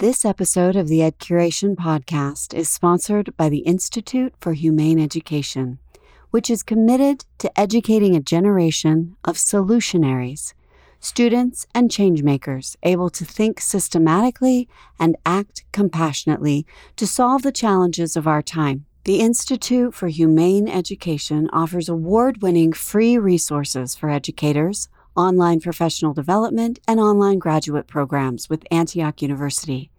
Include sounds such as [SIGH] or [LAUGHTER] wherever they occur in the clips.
This episode of the Ed Curation podcast is sponsored by the Institute for Humane Education, which is committed to educating a generation of solutionaries, students and changemakers able to think systematically and act compassionately to solve the challenges of our time. The Institute for Humane Education offers award winning free resources for educators online professional development, and online graduate programs with Antioch University.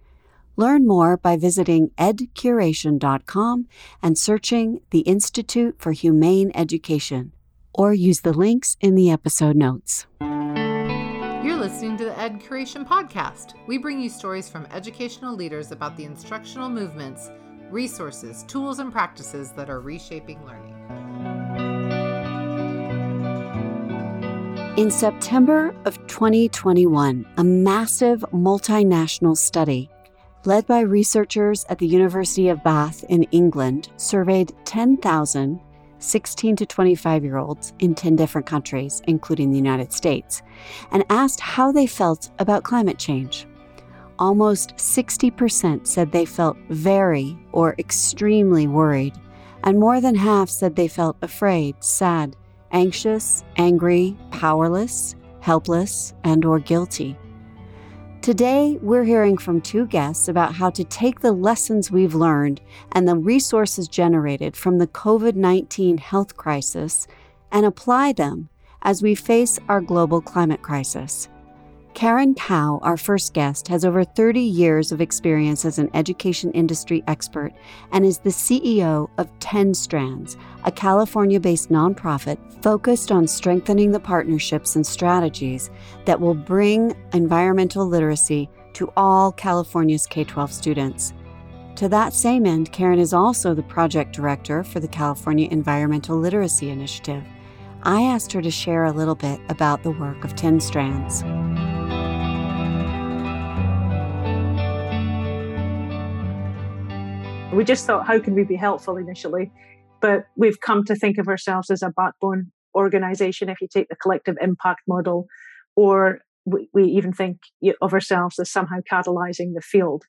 Learn more by visiting edcuration.com and searching the Institute for Humane Education, or use the links in the episode notes. You're listening to the Ed Curation Podcast. We bring you stories from educational leaders about the instructional movements, resources, tools, and practices that are reshaping learning. In September of 2021, a massive multinational study led by researchers at the University of Bath in England surveyed 10,000 16 to 25 year olds in 10 different countries, including the United States, and asked how they felt about climate change. Almost 60% said they felt very or extremely worried, and more than half said they felt afraid, sad, anxious, angry, powerless, helpless, and or guilty. Today, we're hearing from two guests about how to take the lessons we've learned and the resources generated from the COVID 19 health crisis and apply them as we face our global climate crisis. Karen Cowe, our first guest, has over 30 years of experience as an education industry expert and is the CEO of 10 Strands, a California based nonprofit focused on strengthening the partnerships and strategies that will bring environmental literacy to all California's K 12 students. To that same end, Karen is also the project director for the California Environmental Literacy Initiative. I asked her to share a little bit about the work of 10 Strands. We just thought, how can we be helpful initially? But we've come to think of ourselves as a backbone organization if you take the collective impact model, or we, we even think of ourselves as somehow catalyzing the field.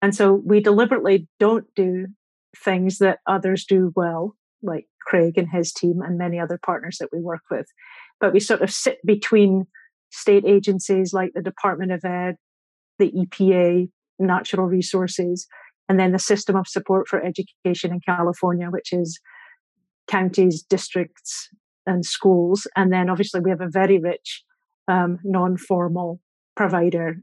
And so we deliberately don't do things that others do well, like Craig and his team and many other partners that we work with. But we sort of sit between state agencies like the Department of Ed, the EPA, natural resources, and then the system of support for education in California, which is counties, districts, and schools. And then obviously we have a very rich um, non formal provider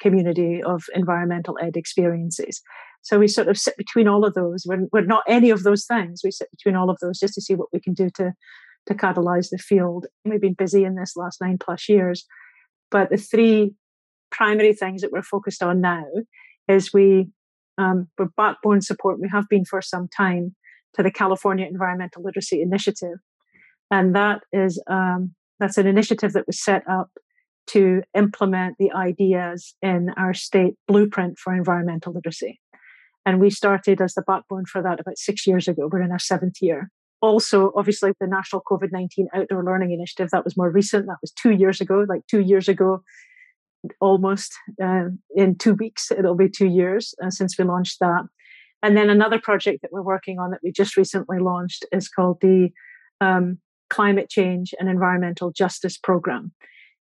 community of environmental ed experiences. So we sort of sit between all of those. We're, we're not any of those things. We sit between all of those just to see what we can do to, to catalyze the field. We've been busy in this last nine plus years. But the three primary things that we're focused on now is we um, we're backbone support. We have been for some time to the California Environmental Literacy Initiative, and that is um, that's an initiative that was set up to implement the ideas in our state blueprint for environmental literacy. And we started as the backbone for that about six years ago. We're in our seventh year. Also, obviously, the National COVID 19 Outdoor Learning Initiative, that was more recent. That was two years ago. Like two years ago, almost uh, in two weeks. It'll be two years uh, since we launched that. And then another project that we're working on that we just recently launched is called the um, Climate Change and Environmental Justice Program,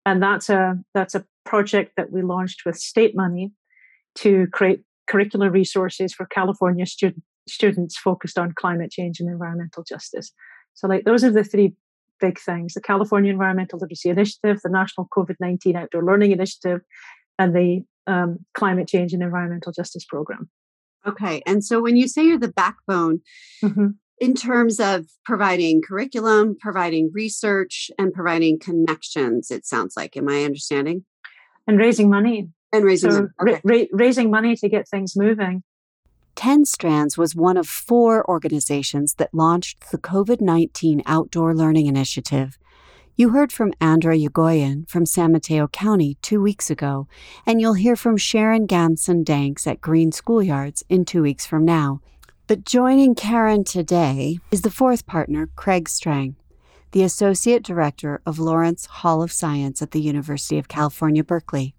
and that's a that's a project that we launched with state money to create curricular resources for California student, students focused on climate change and environmental justice. So, like those are the three big things the California Environmental Literacy Initiative, the National COVID 19 Outdoor Learning Initiative, and the um, Climate Change and Environmental Justice Program. Okay. And so when you say you're the backbone, mm-hmm. in terms of providing curriculum, providing research, and providing connections, it sounds like, am I understanding? And raising money. And raising so money. Okay. Ra- raising money to get things moving. 10 Strands was one of four organizations that launched the COVID 19 Outdoor Learning Initiative. You heard from Andra Yeghoian from San Mateo County two weeks ago, and you'll hear from Sharon Gamson Danks at Green Schoolyards in two weeks from now. But joining Karen today is the fourth partner, Craig Strang, the Associate Director of Lawrence Hall of Science at the University of California, Berkeley.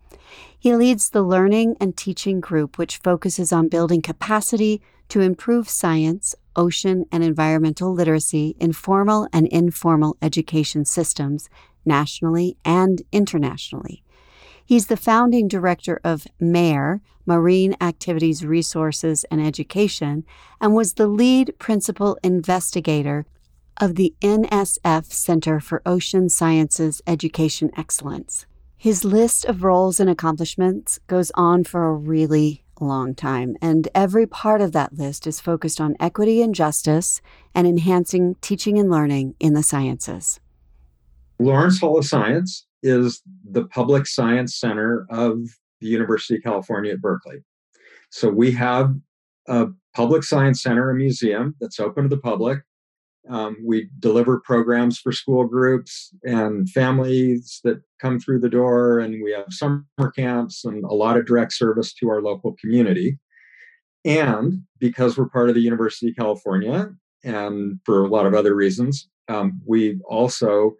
He leads the Learning and Teaching Group, which focuses on building capacity to improve science, ocean, and environmental literacy in formal and informal education systems, nationally and internationally. He's the founding director of MARE, Marine Activities Resources and Education, and was the lead principal investigator of the NSF Center for Ocean Sciences Education Excellence. His list of roles and accomplishments goes on for a really long time, and every part of that list is focused on equity and justice and enhancing teaching and learning in the sciences. Lawrence Hall of Science is the public science center of the University of California at Berkeley. So we have a public science center, a museum that's open to the public um, we deliver programs for school groups and families that come through the door, and we have summer camps and a lot of direct service to our local community. And because we're part of the University of California, and for a lot of other reasons, um, we also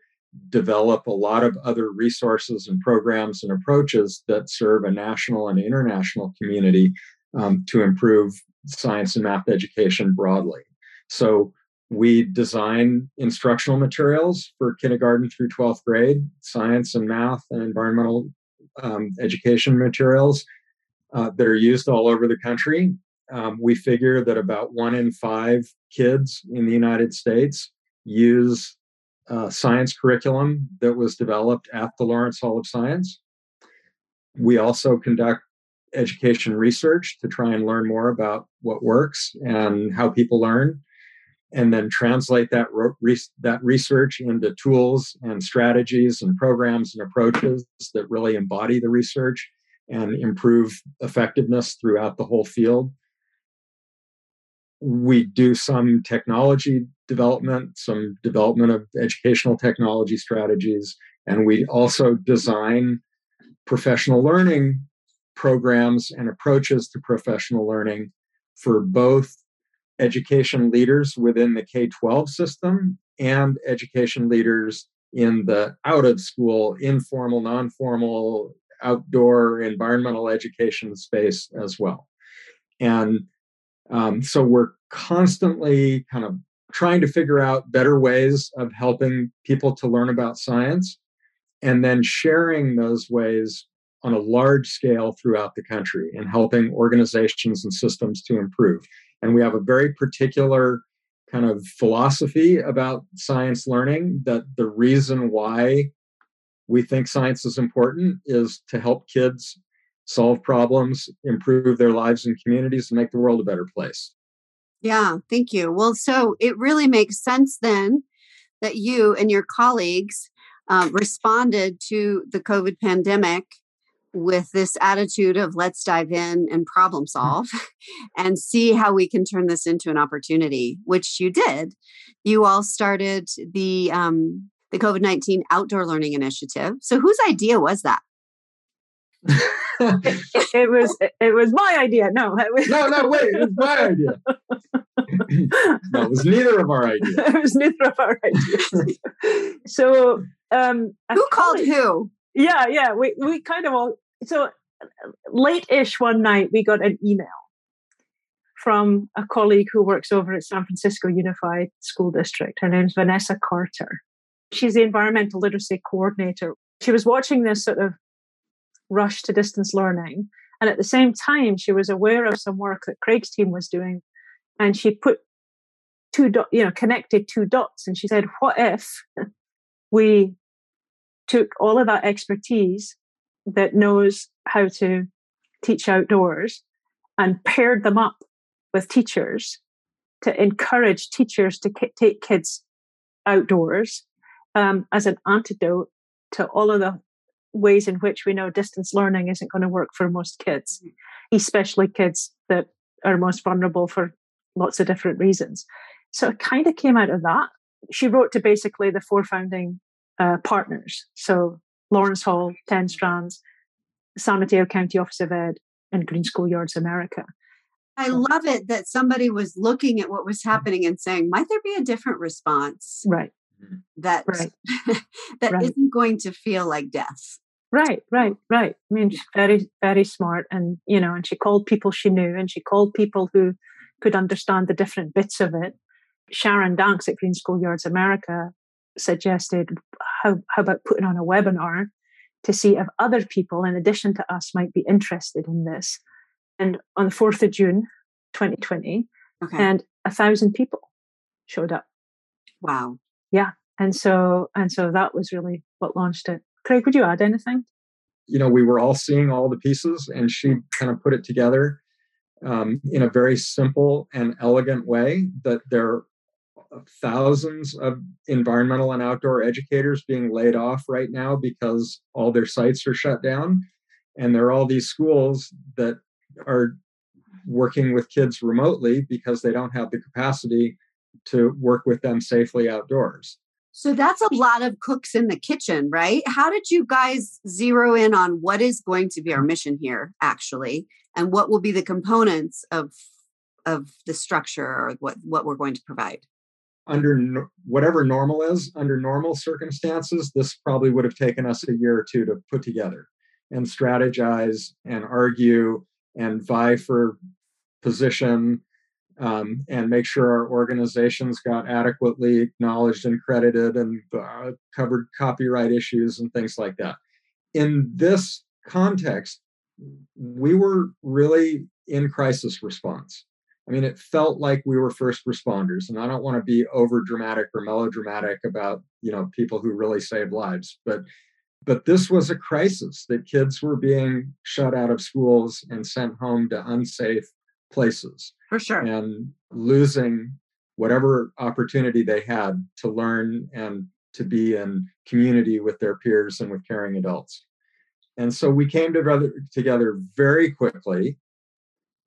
develop a lot of other resources and programs and approaches that serve a national and international community um, to improve science and math education broadly. So we design instructional materials for kindergarten through 12th grade, science and math and environmental um, education materials uh, that are used all over the country. Um, we figure that about one in five kids in the United States use uh, science curriculum that was developed at the Lawrence Hall of Science. We also conduct education research to try and learn more about what works and how people learn and then translate that re- that research into tools and strategies and programs and approaches that really embody the research and improve effectiveness throughout the whole field. We do some technology development, some development of educational technology strategies, and we also design professional learning programs and approaches to professional learning for both education leaders within the K 12 system and education leaders in the out of school, informal, non formal, outdoor environmental education space as well. And um, so we're constantly kind of trying to figure out better ways of helping people to learn about science and then sharing those ways on a large scale throughout the country and helping organizations and systems to improve. And we have a very particular kind of philosophy about science learning that the reason why we think science is important is to help kids solve problems, improve their lives and communities, and make the world a better place. Yeah, thank you. Well, so it really makes sense then that you and your colleagues uh, responded to the COVID pandemic with this attitude of let's dive in and problem mm. solve [LAUGHS] and see how we can turn this into an opportunity which you did. You all started the um, the covid-19 outdoor learning initiative. So whose idea was that? It, [LAUGHS] it, was it was my idea. No it was no no wait it was my idea. [LAUGHS] No it was neither of our ideas. It was neither of our ideas. So um who called who? Yeah, yeah. We we kind of all so late-ish one night we got an email from a colleague who works over at San Francisco Unified School District. Her name's Vanessa Carter. She's the environmental literacy coordinator. She was watching this sort of rush to distance learning. And at the same time, she was aware of some work that Craig's team was doing. And she put two dot, you know, connected two dots. And she said, what if we took all of that expertise that knows how to teach outdoors and paired them up with teachers to encourage teachers to k- take kids outdoors um, as an antidote to all of the ways in which we know distance learning isn't going to work for most kids, mm-hmm. especially kids that are most vulnerable for lots of different reasons. So it kind of came out of that. She wrote to basically the four founding uh, partners. So Lawrence Hall, 10 Strands, San Mateo County Office of Ed, and Green Schoolyards America. I love it that somebody was looking at what was happening and saying, might there be a different response? Right. Mm-hmm. [LAUGHS] That right. that right. not going to feel like death. Right, right, right. I mean, she's very, very smart, and you know, and she called people she knew, and she called people who could understand the different bits of it. Sharon Danks at Green Schoolyards America suggested how how about putting on a webinar to see if other people, in addition to us, might be interested in this. And on the fourth of June, 2020, okay. and a thousand people showed up. Wow. Yeah, and so and so that was really what launched it. Craig, would you add anything? You know, we were all seeing all the pieces, and she kind of put it together um, in a very simple and elegant way that there are thousands of environmental and outdoor educators being laid off right now because all their sites are shut down. And there are all these schools that are working with kids remotely because they don't have the capacity to work with them safely outdoors. So that's a lot of cooks in the kitchen, right? How did you guys zero in on what is going to be our mission here, actually, and what will be the components of of the structure or what what we're going to provide? Under whatever normal is, under normal circumstances, this probably would have taken us a year or two to put together and strategize and argue and vie for position um, and make sure our organizations got adequately acknowledged and credited and uh, covered copyright issues and things like that. In this context, we were really in crisis response. I mean, it felt like we were first responders, and I don't want to be over dramatic or melodramatic about you know people who really save lives, but but this was a crisis that kids were being shut out of schools and sent home to unsafe places for sure. and losing whatever opportunity they had to learn and to be in community with their peers and with caring adults. And so we came together together very quickly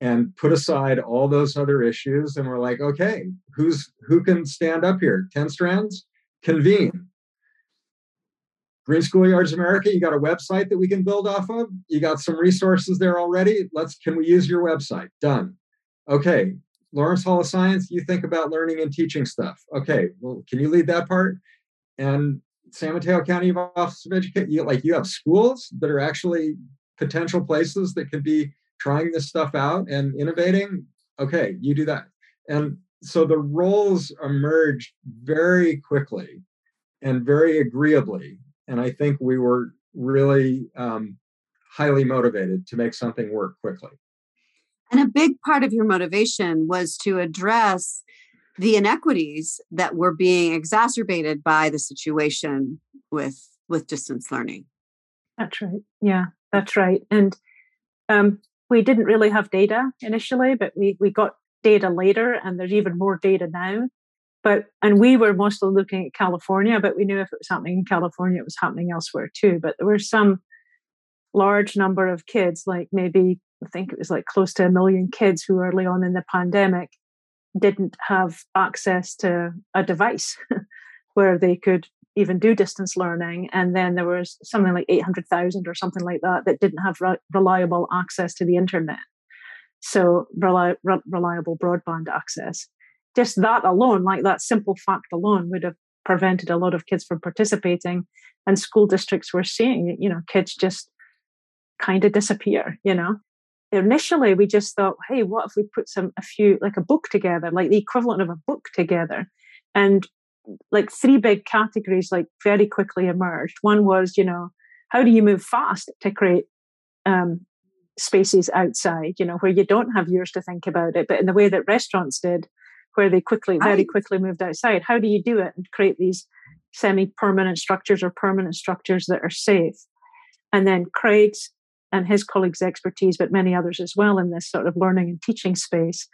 and put aside all those other issues and we're like okay who's who can stand up here 10 strands convene Green Schoolyards America, you got a website that we can build off of. You got some resources there already. Let's can we use your website? Done. Okay, Lawrence Hall of Science, you think about learning and teaching stuff. Okay, well, can you lead that part? And San Mateo County Office of Education, like you have schools that are actually potential places that could be trying this stuff out and innovating. Okay, you do that. And so the roles emerged very quickly and very agreeably and I think we were really um, highly motivated to make something work quickly. And a big part of your motivation was to address the inequities that were being exacerbated by the situation with with distance learning. That's right. Yeah, that's right. And um, we didn't really have data initially, but we we got data later, and there's even more data now. But and we were mostly looking at California, but we knew if it was happening in California, it was happening elsewhere too. But there were some large number of kids, like maybe I think it was like close to a million kids who early on in the pandemic didn't have access to a device [LAUGHS] where they could even do distance learning. And then there was something like 800,000 or something like that that didn't have re- reliable access to the internet. So, reli- re- reliable broadband access just that alone, like that simple fact alone, would have prevented a lot of kids from participating. And school districts were seeing, you know, kids just kind of disappear, you know. Initially, we just thought, hey, what if we put some, a few, like a book together, like the equivalent of a book together? And like three big categories, like very quickly emerged. One was, you know, how do you move fast to create um, spaces outside, you know, where you don't have years to think about it, but in the way that restaurants did, where they quickly, very quickly moved outside. How do you do it and create these semi-permanent structures or permanent structures that are safe? And then Craig's and his colleagues' expertise, but many others as well in this sort of learning and teaching space.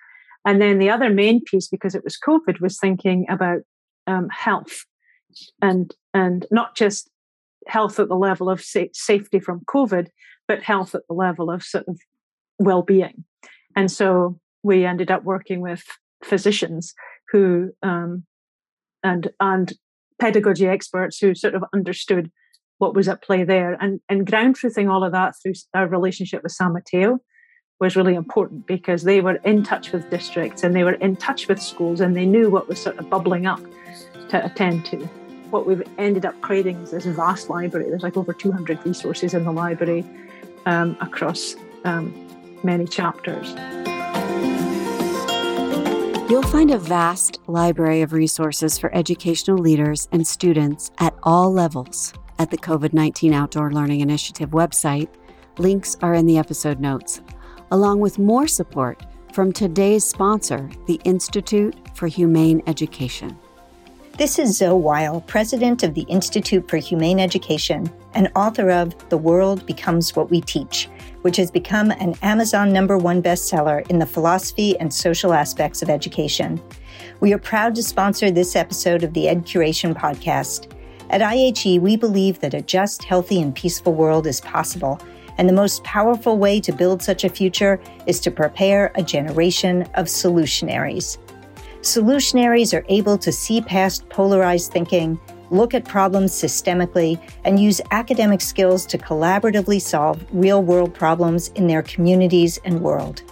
And then the other main piece, because it was COVID, was thinking about um, health and and not just health at the level of sa- safety from COVID, but health at the level of sort of well-being. And so we ended up working with physicians who um, and and pedagogy experts who sort of understood what was at play there and and ground truthing all of that through our relationship with San Mateo was really important because they were in touch with districts and they were in touch with schools and they knew what was sort of bubbling up to attend to. what we've ended up creating is this vast library. There's like over 200 resources in the library um, across um, many chapters. You'll find a vast library of resources for educational leaders and students at all levels at the COVID 19 Outdoor Learning Initiative website. Links are in the episode notes, along with more support from today's sponsor, the Institute for Humane Education. This is Zoe Weil, president of the Institute for Humane Education and author of The World Becomes What We Teach, which has become an Amazon number one bestseller in the philosophy and social aspects of education. We are proud to sponsor this episode of the Ed Curation podcast. At IHE, we believe that a just, healthy, and peaceful world is possible, and the most powerful way to build such a future is to prepare a generation of solutionaries. Solutionaries are able to see past polarized thinking, look at problems systemically, and use academic skills to collaboratively solve real world problems in their communities and world.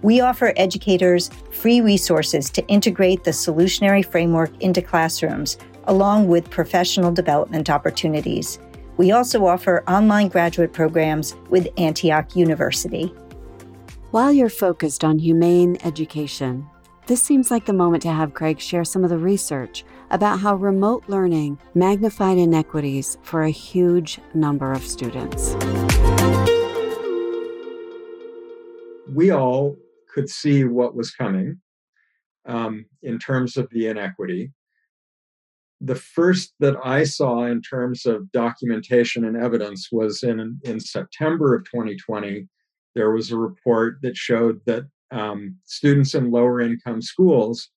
We offer educators free resources to integrate the solutionary framework into classrooms, along with professional development opportunities. We also offer online graduate programs with Antioch University. While you're focused on humane education, this seems like the moment to have Craig share some of the research about how remote learning magnified inequities for a huge number of students. We all could see what was coming um, in terms of the inequity. The first that I saw in terms of documentation and evidence was in, in September of 2020. There was a report that showed that um, students in lower income schools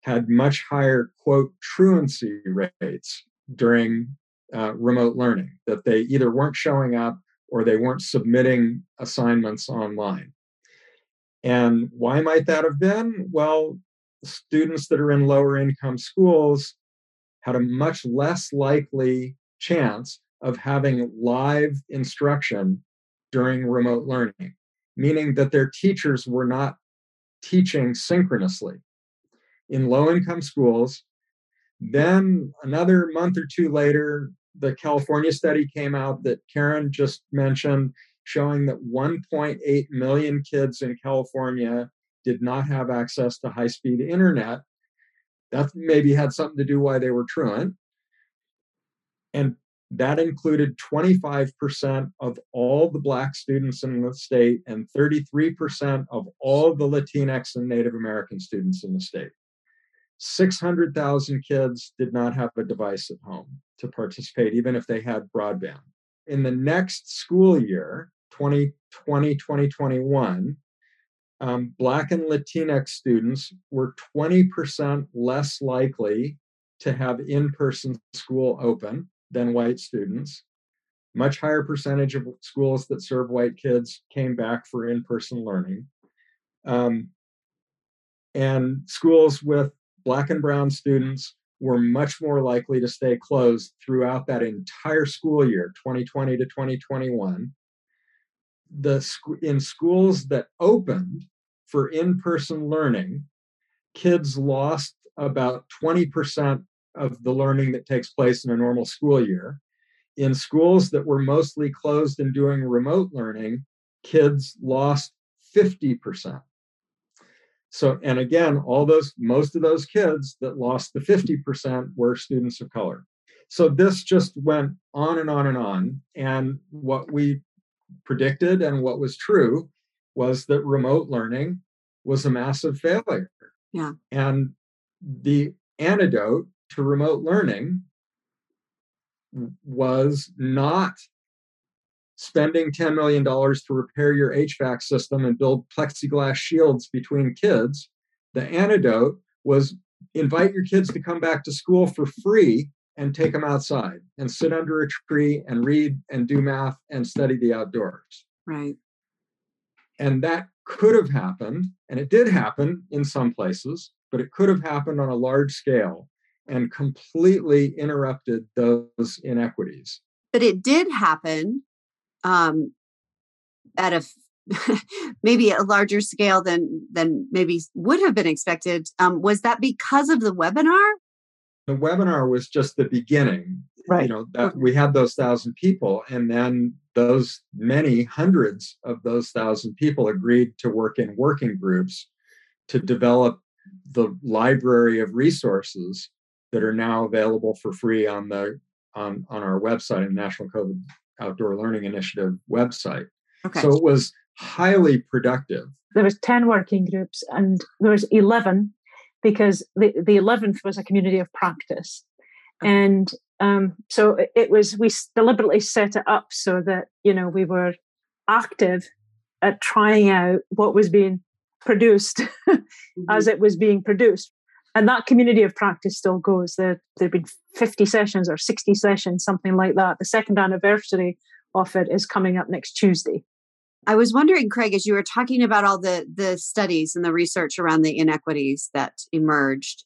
had much higher quote truancy rates during uh, remote learning that they either weren't showing up or they weren't submitting assignments online. And why might that have been? Well students that are in lower income schools had a much less likely chance of having live instruction during remote learning meaning that their teachers were not teaching synchronously in low income schools. Then another month or two later, the California study came out that Karen just mentioned, showing that 1.8 million kids in California did not have access to high speed internet. That maybe had something to do why they were truant. And that included 25% of all the Black students in the state and 33% of all the Latinx and Native American students in the state. 600,000 kids did not have a device at home to participate, even if they had broadband. In the next school year, 2020 2021, um, Black and Latinx students were 20% less likely to have in person school open than white students. Much higher percentage of schools that serve white kids came back for in person learning. Um, and schools with black and brown students were much more likely to stay closed throughout that entire school year 2020 to 2021 the in schools that opened for in-person learning kids lost about 20% of the learning that takes place in a normal school year. In schools that were mostly closed and doing remote learning, kids lost 50%. So, and again, all those, most of those kids that lost the 50% were students of color. So this just went on and on and on. And what we predicted and what was true was that remote learning was a massive failure. Yeah. And the antidote to remote learning was not spending $10 million to repair your HVAC system and build plexiglass shields between kids. The antidote was invite your kids to come back to school for free and take them outside and sit under a tree and read and do math and study the outdoors. Right. And that could have happened, and it did happen in some places, but it could have happened on a large scale and completely interrupted those inequities. But it did happen um, at a [LAUGHS] maybe a larger scale than than maybe would have been expected. Um, was that because of the webinar? The webinar was just the beginning. Right. You know, that we had those thousand people, and then those many hundreds of those thousand people agreed to work in working groups to develop the library of resources that are now available for free on the on, on our website and National COVID Outdoor Learning Initiative website. Okay. So it was highly productive. There was 10 working groups and there was 11 because the, the 11th was a community of practice. And um, so it was, we deliberately set it up so that, you know, we were active at trying out what was being produced [LAUGHS] mm-hmm. as it was being produced. And that community of practice still goes. There, there have been 50 sessions or 60 sessions, something like that. The second anniversary of it is coming up next Tuesday. I was wondering, Craig, as you were talking about all the the studies and the research around the inequities that emerged,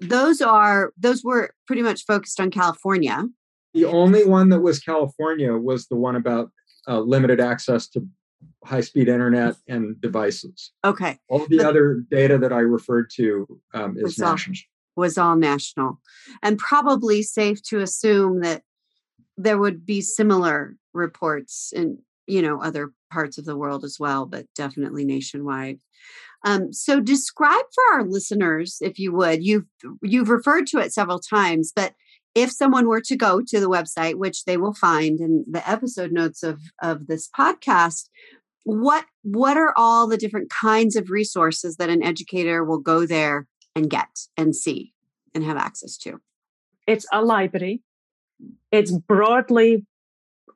those are those were pretty much focused on California. The only one that was California was the one about uh, limited access to high speed internet and devices. Okay. All the but, other data that I referred to um, is national. All, was all national, and probably safe to assume that there would be similar reports in you know other parts of the world as well, but definitely nationwide. Um, so describe for our listeners, if you would, you've you've referred to it several times, but if someone were to go to the website, which they will find in the episode notes of, of this podcast, what what are all the different kinds of resources that an educator will go there and get and see and have access to? It's a library. It's broadly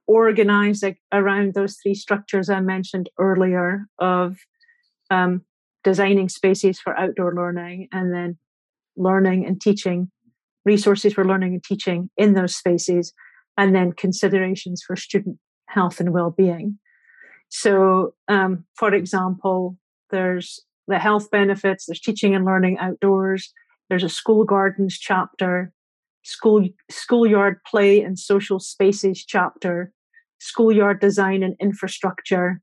organized around those three structures I mentioned earlier of um, designing spaces for outdoor learning and then learning and teaching resources for learning and teaching in those spaces and then considerations for student health and well-being so um, for example there's the health benefits there's teaching and learning outdoors there's a school gardens chapter school schoolyard play and social spaces chapter schoolyard design and infrastructure,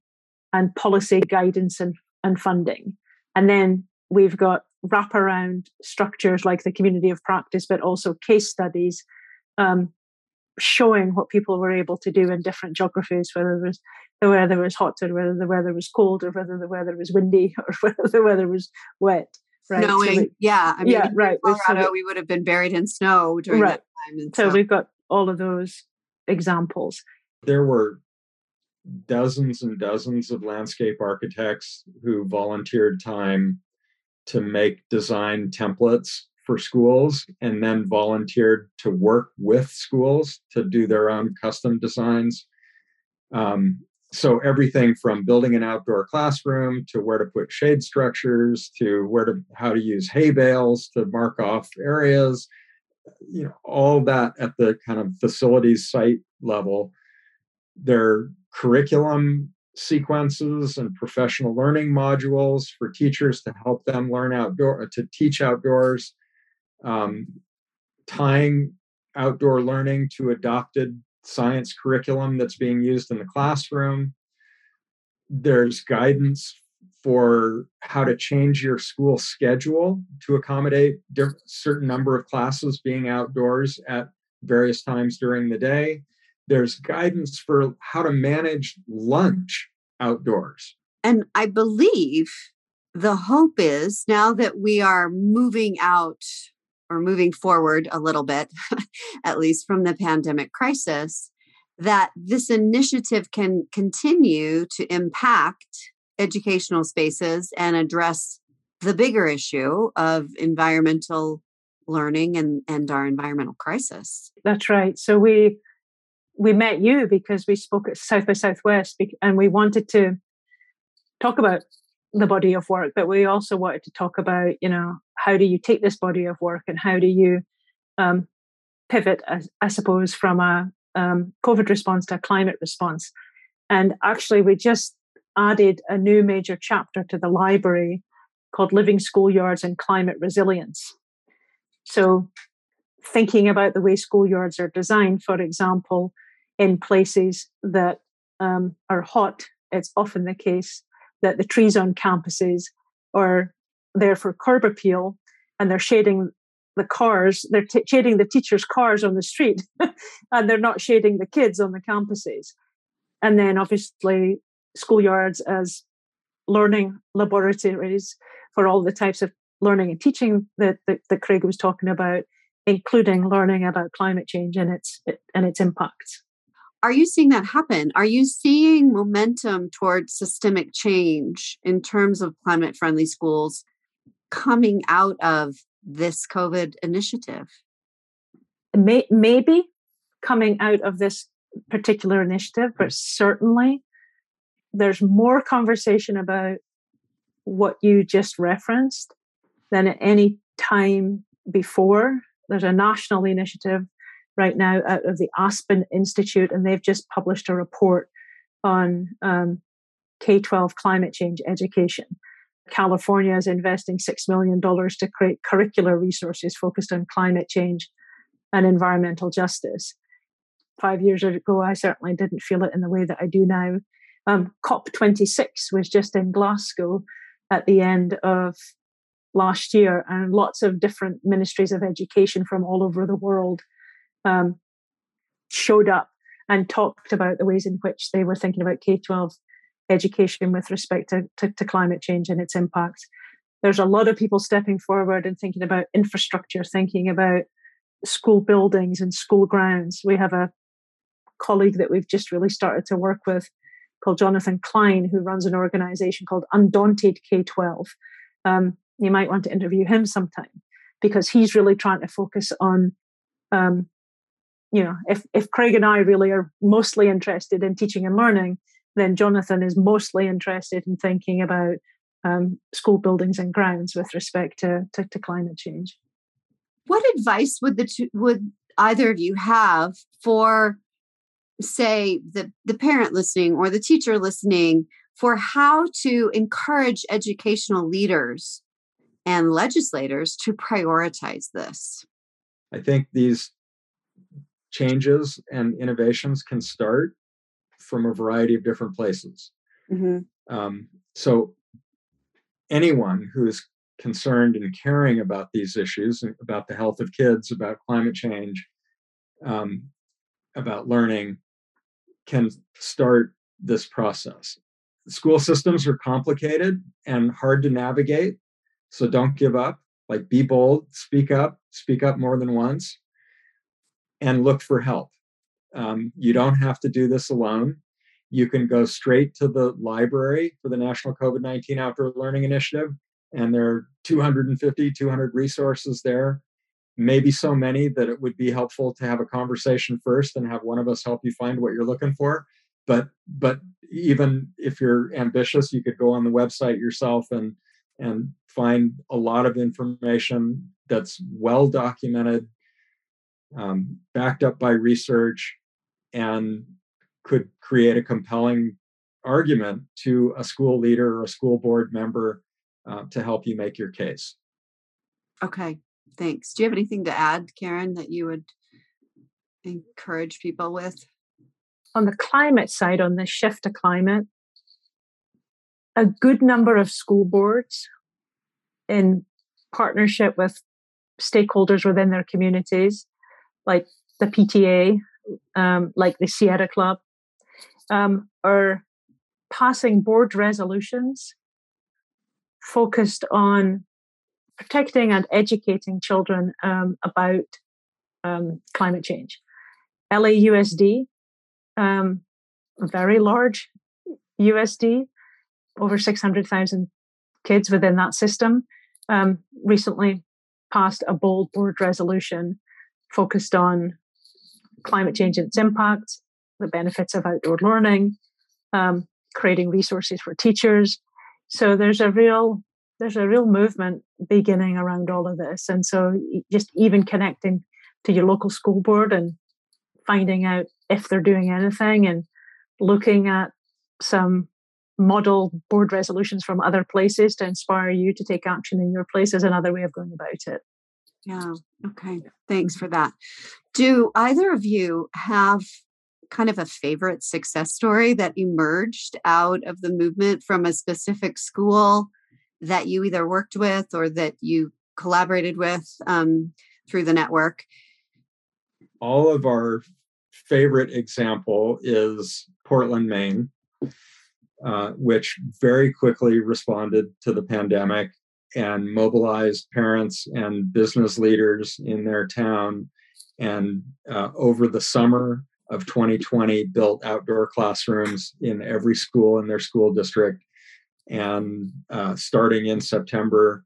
and policy guidance and, and funding. And then we've got wraparound structures like the community of practice, but also case studies um, showing what people were able to do in different geographies, whether it was the weather was hot or whether the weather was cold or whether the weather was windy [LAUGHS] or whether the weather was wet. Right. Snowing, so we, yeah. I mean, yeah, right. Colorado, so we, we would have been buried in snow during right. that time. And so, so we've got all of those examples there were dozens and dozens of landscape architects who volunteered time to make design templates for schools and then volunteered to work with schools to do their own custom designs. Um, so everything from building an outdoor classroom to where to put shade structures to where to how to use hay bales to mark off areas, you know, all that at the kind of facilities site level their curriculum sequences and professional learning modules for teachers to help them learn outdoor to teach outdoors um, tying outdoor learning to adopted science curriculum that's being used in the classroom. There's guidance for how to change your school schedule to accommodate certain number of classes being outdoors at various times during the day there's guidance for how to manage lunch outdoors. And I believe the hope is now that we are moving out or moving forward a little bit, [LAUGHS] at least from the pandemic crisis, that this initiative can continue to impact educational spaces and address the bigger issue of environmental learning and, and our environmental crisis. That's right. So we we met you because we spoke at South by Southwest and we wanted to talk about the body of work, but we also wanted to talk about, you know, how do you take this body of work and how do you um, pivot, I, I, suppose, from a um, COVID response to a climate response. And actually, we just added a new major chapter to the library called Living Schoolyards and Climate Resilience. So, thinking about the way schoolyards are designed, for example, in places that um, are hot, it's often the case that the trees on campuses are there for curb appeal and they're shading the cars, they're t- shading the teachers' cars on the street, [LAUGHS] and they're not shading the kids on the campuses. And then obviously schoolyards as learning laboratories for all the types of learning and teaching that, that, that Craig was talking about, including learning about climate change and its and its impacts. Are you seeing that happen? Are you seeing momentum towards systemic change in terms of climate friendly schools coming out of this COVID initiative? May, maybe coming out of this particular initiative, but certainly there's more conversation about what you just referenced than at any time before. There's a national initiative right now out of the Aspen Institute, and they've just published a report on um, K 12 climate change education. California is investing $6 million to create curricular resources focused on climate change and environmental justice. Five years ago, I certainly didn't feel it in the way that I do now. Um, COP26 was just in Glasgow at the end of last year, and lots of different ministries of education from all over the world um, showed up and talked about the ways in which they were thinking about K 12 education with respect to, to, to, climate change and its impacts. There's a lot of people stepping forward and thinking about infrastructure, thinking about school buildings and school grounds. We have a colleague that we've just really started to work with called Jonathan Klein, who runs an organization called Undaunted K 12. Um, you might want to interview him sometime because he's really trying to focus on um, you know if if craig and i really are mostly interested in teaching and learning then jonathan is mostly interested in thinking about um, school buildings and grounds with respect to, to, to climate change. What advice would the two, would either of you have for say the the parent listening or the teacher listening for how to encourage educational leaders and legislators to prioritize this? I think these changes and innovations can start from a variety of different places. Mm-hmm. Um, so, anyone who is concerned and caring about these issues, about the health of kids, about climate change, um, about learning, can start this process. School systems are complicated and hard to navigate, so don't give up. Like, be bold, speak up, speak up more than once and look for help. Um, you don't have to do this alone. You can go straight to the library for the National COVID 19 Outdoor Learning Initiative, and there are 250, 200 resources there. Maybe so many that it would be helpful to have a conversation first and have one of us help you find what you're looking for. But but even if you're ambitious, you could go on the website yourself and and find a lot of information that's well documented um, backed up by research, and could create a compelling argument to a school leader or a school board member uh, to help you make your case. Okay, thanks. Do you have anything to add, Karen, that you would encourage people with? On the climate side, on the shift to climate, a good number of school boards in partnership with stakeholders within their communities like the PTA, um, like the Sierra Club, um, are passing board resolutions focused on protecting and educating children um, about um, climate change. LAUSD, um, very large USD, over 600,000 kids within that system, um, recently passed a bold board resolution focused on climate change and its impacts, the benefits of outdoor learning, um, creating resources for teachers. So there's a real there's a real movement beginning around all of this, and so just even connecting to your local school board and finding out if they're doing anything and looking at some model board resolutions from other places to inspire you to take action in your place is another way of going about it. Yeah. Okay. Thanks for that. Do either of you have kind of a favorite success story that emerged out of the movement from a specific school that you either worked with or that you collaborated with um, through the network? All of our favorite example is Portland, Maine, uh, which very quickly responded to the pandemic and mobilized parents and business leaders in their town. And uh, over the summer of 2020, built outdoor classrooms in every school in their school district. And uh, starting in September,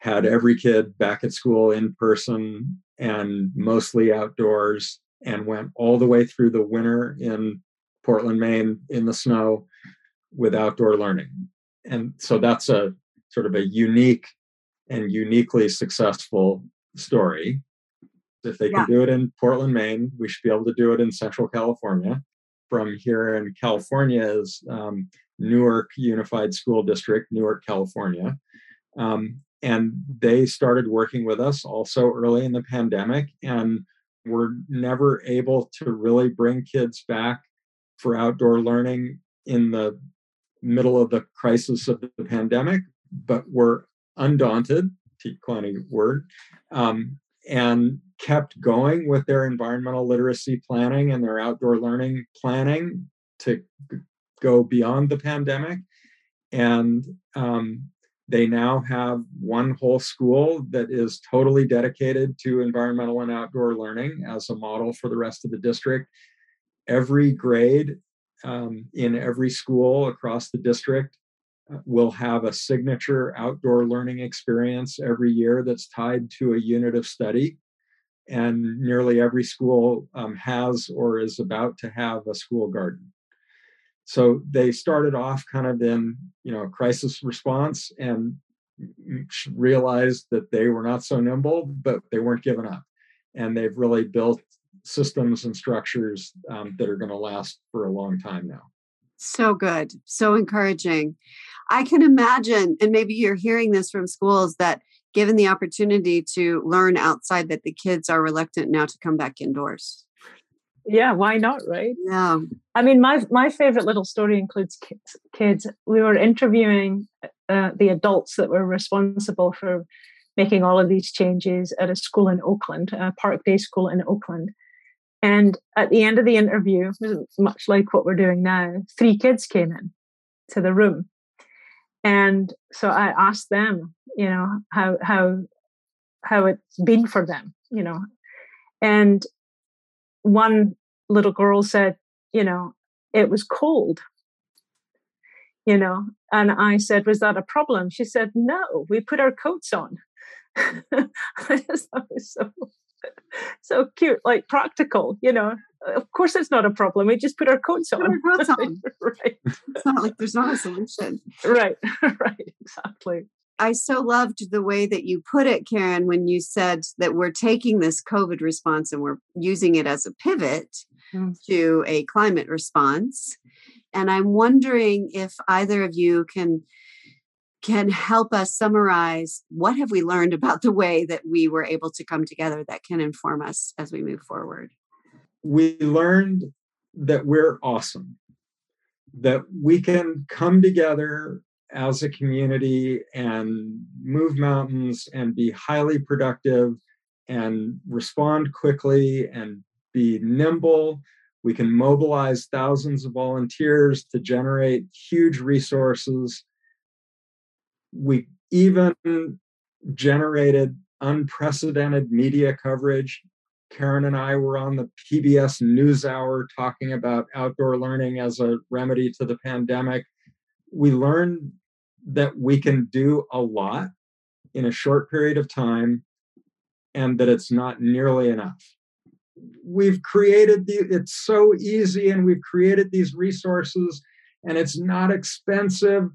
had every kid back at school in person and mostly outdoors, and went all the way through the winter in Portland, Maine, in the snow with outdoor learning. And so that's a sort of a unique and uniquely successful story. If they can do it in Portland, Maine, we should be able to do it in Central California. From here in California is um, Newark Unified School District, Newark, California. Um, and they started working with us also early in the pandemic and were never able to really bring kids back for outdoor learning in the middle of the crisis of the pandemic, but were undaunted, Tikwani word, um, and kept going with their environmental literacy planning and their outdoor learning planning to go beyond the pandemic. And um, they now have one whole school that is totally dedicated to environmental and outdoor learning as a model for the rest of the district. Every grade um, in every school across the district will have a signature outdoor learning experience every year that's tied to a unit of study. And nearly every school um, has or is about to have a school garden. So they started off kind of in, you know, crisis response and realized that they were not so nimble, but they weren't giving up. And they've really built systems and structures um, that are going to last for a long time now. So good. So encouraging. I can imagine, and maybe you're hearing this from schools that given the opportunity to learn outside, that the kids are reluctant now to come back indoors. Yeah, why not, right? Yeah. I mean, my my favorite little story includes kids. kids. We were interviewing uh, the adults that were responsible for making all of these changes at a school in Oakland, a Park Day School in Oakland. And at the end of the interview, much like what we're doing now, three kids came in to the room. And so I asked them, you know, how how how it's been for them, you know. And one little girl said, you know, it was cold. You know, and I said, was that a problem? She said, no, we put our coats on. [LAUGHS] I just thought it was so so cute, like practical, you know. Of course, it's not a problem. We just put our coats on. Our coats on. [LAUGHS] right. It's not like there's not a solution. Right. [LAUGHS] right. Exactly. I so loved the way that you put it, Karen, when you said that we're taking this COVID response and we're using it as a pivot mm. to a climate response. And I'm wondering if either of you can can help us summarize what have we learned about the way that we were able to come together that can inform us as we move forward? We learned that we're awesome that we can come together as a community and move mountains and be highly productive and respond quickly and be nimble. We can mobilize thousands of volunteers to generate huge resources we even generated unprecedented media coverage. Karen and I were on the PBS NewsHour talking about outdoor learning as a remedy to the pandemic. We learned that we can do a lot in a short period of time and that it's not nearly enough. We've created the, it's so easy and we've created these resources and it's not expensive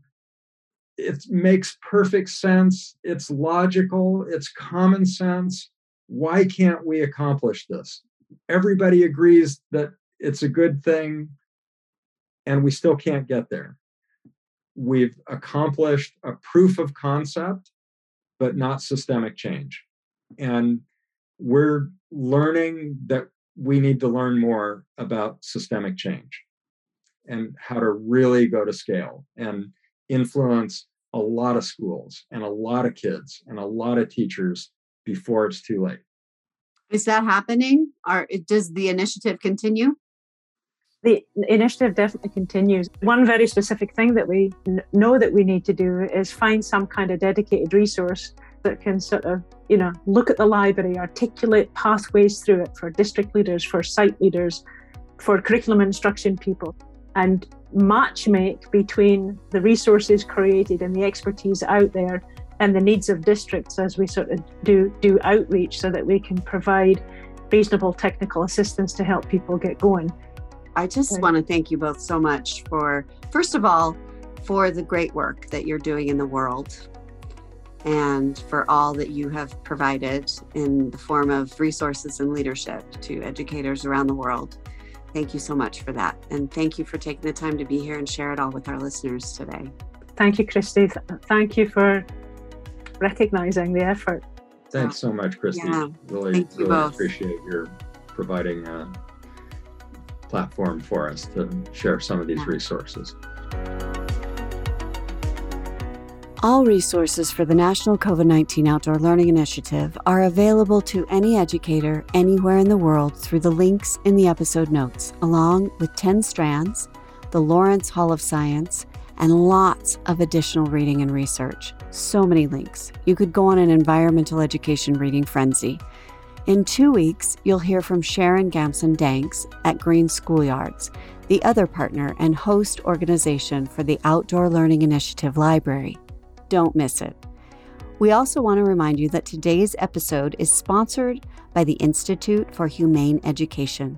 it makes perfect sense. It's logical. It's common sense. Why can't we accomplish this? Everybody agrees that it's a good thing, and we still can't get there. We've accomplished a proof of concept, but not systemic change. And we're learning that we need to learn more about systemic change and how to really go to scale. And influence a lot of schools and a lot of kids and a lot of teachers before it's too late. Is that happening? Or does the initiative continue? The initiative definitely continues. One very specific thing that we know that we need to do is find some kind of dedicated resource that can sort of, you know, look at the library, articulate pathways through it for district leaders, for site leaders, for curriculum instruction people, and match make between the resources created and the expertise out there and the needs of districts as we sort of do do outreach so that we can provide reasonable technical assistance to help people get going. I just want to thank you both so much for first of all for the great work that you're doing in the world and for all that you have provided in the form of resources and leadership to educators around the world. Thank you so much for that. And thank you for taking the time to be here and share it all with our listeners today. Thank you, Christy. Thank you for recognizing the effort. Thanks so much, Christy. Yeah. Really, really both. appreciate your providing a platform for us to share some of these yeah. resources. All resources for the National COVID 19 Outdoor Learning Initiative are available to any educator anywhere in the world through the links in the episode notes, along with Ten Strands, the Lawrence Hall of Science, and lots of additional reading and research. So many links. You could go on an environmental education reading frenzy. In two weeks, you'll hear from Sharon Gamson Danks at Green Schoolyards, the other partner and host organization for the Outdoor Learning Initiative Library. Don't miss it. We also want to remind you that today's episode is sponsored by the Institute for Humane Education.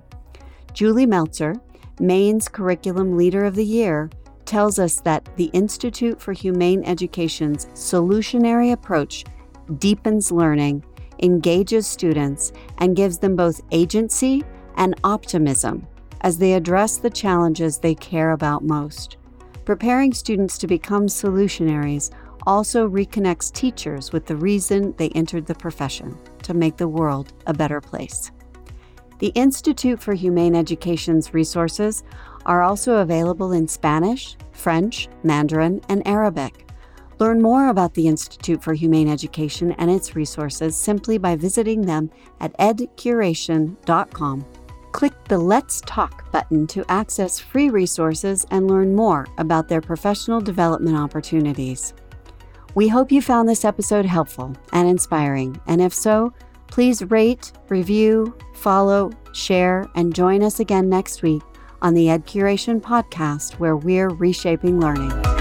Julie Meltzer, Maine's Curriculum Leader of the Year, tells us that the Institute for Humane Education's solutionary approach deepens learning, engages students, and gives them both agency and optimism as they address the challenges they care about most. Preparing students to become solutionaries also reconnects teachers with the reason they entered the profession to make the world a better place. The Institute for Humane Education's resources are also available in Spanish, French, Mandarin, and Arabic. Learn more about the Institute for Humane Education and its resources simply by visiting them at edcuration.com. Click the Let's Talk button to access free resources and learn more about their professional development opportunities. We hope you found this episode helpful and inspiring, and if so, please rate, review, follow, share, and join us again next week on the Ed Curation podcast, where we're reshaping learning.